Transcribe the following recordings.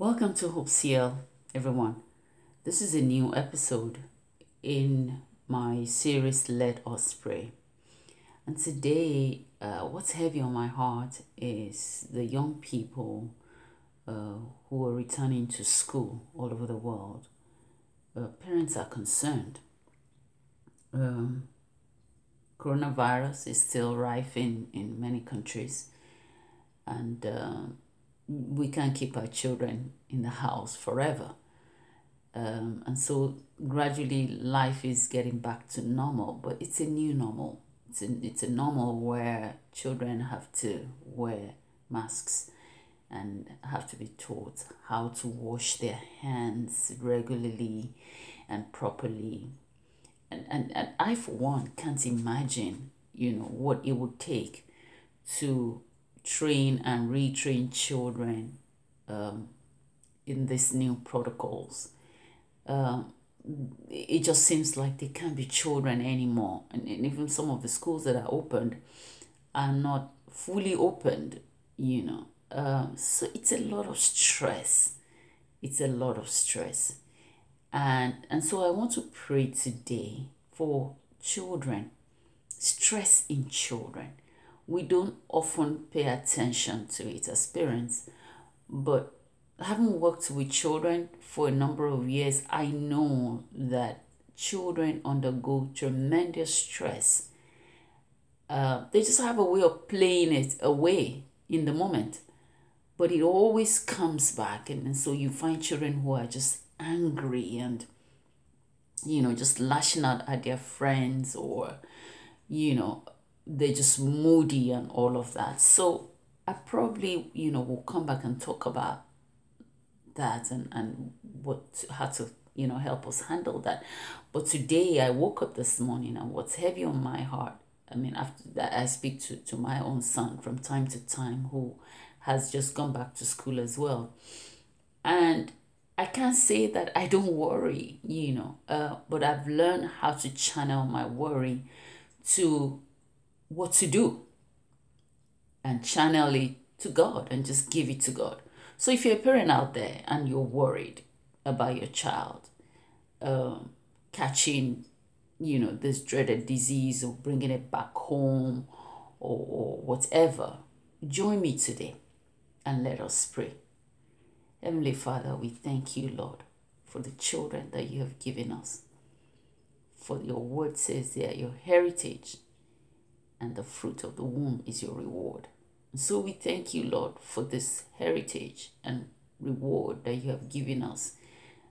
Welcome to Hope CL, everyone. This is a new episode in my series Let Us Pray. And today, uh, what's heavy on my heart is the young people uh, who are returning to school all over the world. Uh, parents are concerned. Um, coronavirus is still rife in, in many countries, and uh, we can't keep our children in the house forever. Um, and so gradually life is getting back to normal, but it's a new normal. It's a, it's a normal where children have to wear masks and have to be taught how to wash their hands regularly and properly. And, and, and I, for one, can't imagine, you know, what it would take to train and retrain children um, in these new protocols. Um, it just seems like they can't be children anymore. And, and even some of the schools that are opened are not fully opened, you know. Um, so it's a lot of stress. It's a lot of stress. And, and so I want to pray today for children, stress in children we don't often pay attention to it as parents. But having worked with children for a number of years, I know that children undergo tremendous stress. Uh, they just have a way of playing it away in the moment, but it always comes back. And, and so you find children who are just angry and, you know, just lashing out at their friends or, you know, they're just moody and all of that. So I probably, you know, will come back and talk about that and, and what how to, you know, help us handle that. But today I woke up this morning and what's heavy on my heart, I mean, after that I speak to, to my own son from time to time who has just gone back to school as well. And I can't say that I don't worry, you know, uh, but I've learned how to channel my worry to what to do and channel it to God and just give it to God. So if you're a parent out there and you're worried about your child um, catching, you know, this dreaded disease or bringing it back home or, or whatever, join me today and let us pray. Heavenly Father, we thank you, Lord, for the children that you have given us. For your word says they are your heritage and the fruit of the womb is your reward. And so we thank you, Lord, for this heritage and reward that you have given us.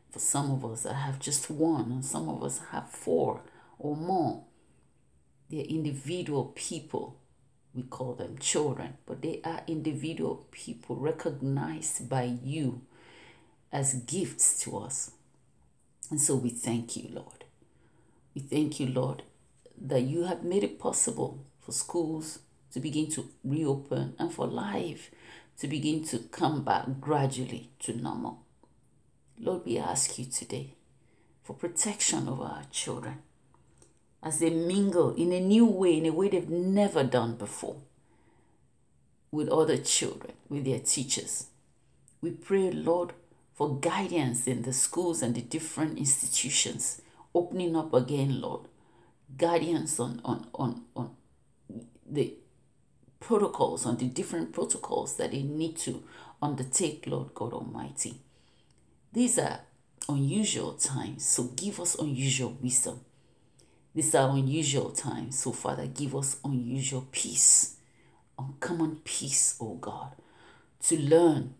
For some of us that have just one, and some of us have four or more. They're individual people. We call them children, but they are individual people recognized by you as gifts to us. And so we thank you, Lord. We thank you, Lord, that you have made it possible for schools to begin to reopen and for life to begin to come back gradually to normal. Lord, we ask you today for protection over our children as they mingle in a new way, in a way they've never done before, with other children, with their teachers. We pray, Lord, for guidance in the schools and the different institutions, opening up again, Lord. Guidance on, on, on, on protocols, on the different protocols that they need to undertake, Lord God Almighty. These are unusual times, so give us unusual wisdom. These are unusual times, so Father, give us unusual peace, uncommon peace, O God, to learn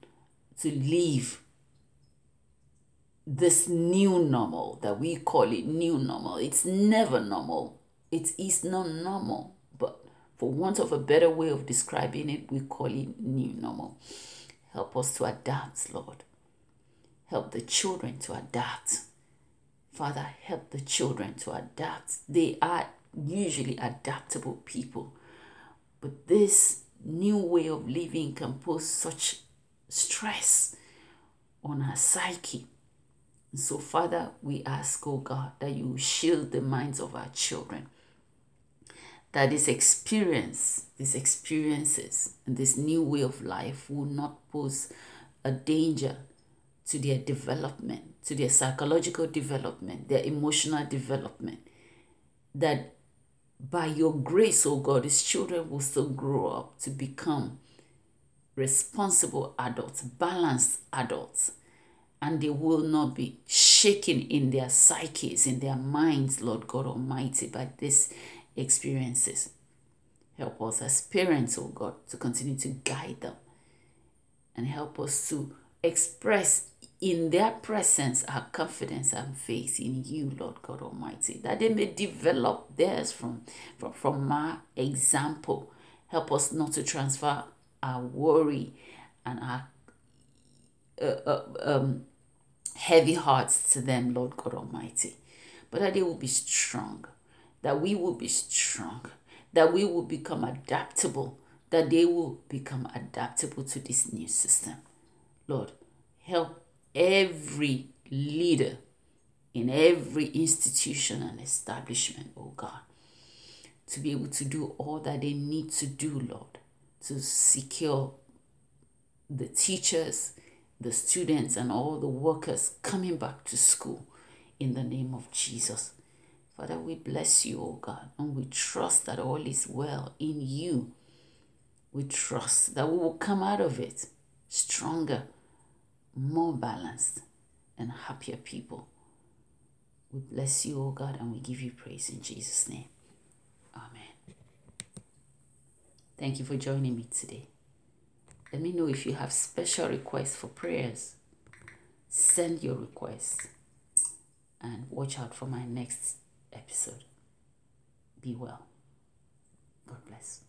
to live this new normal that we call it new normal. It's never normal. It is not normal for want of a better way of describing it, we call it new normal. Help us to adapt, Lord. Help the children to adapt. Father, help the children to adapt. They are usually adaptable people. But this new way of living can pose such stress on our psyche. So, Father, we ask, oh God, that you shield the minds of our children that this experience, these experiences, and this new way of life will not pose a danger to their development, to their psychological development, their emotional development. That by your grace, oh God, these children will still grow up to become responsible adults, balanced adults, and they will not be shaken in their psyches, in their minds, Lord God Almighty, by these experiences. Help us as parents, oh God, to continue to guide them and help us to express in their presence our confidence and faith in you, Lord God Almighty, that they may develop theirs from, from, from my example. Help us not to transfer our worry and our uh, uh, um, heavy hearts to them, Lord God Almighty, but that they will be strong, that we will be strong, that we will become adaptable, that they will become adaptable to this new system. Lord, help every leader in every institution and establishment, oh God, to be able to do all that they need to do, Lord, to secure the teachers, the students, and all the workers coming back to school in the name of Jesus. Father, we bless you, O God, and we trust that all is well in you. We trust that we will come out of it stronger, more balanced, and happier people. We bless you, O God, and we give you praise in Jesus' name. Amen. Thank you for joining me today. Let me know if you have special requests for prayers. Send your requests and watch out for my next episode. Be well. God bless.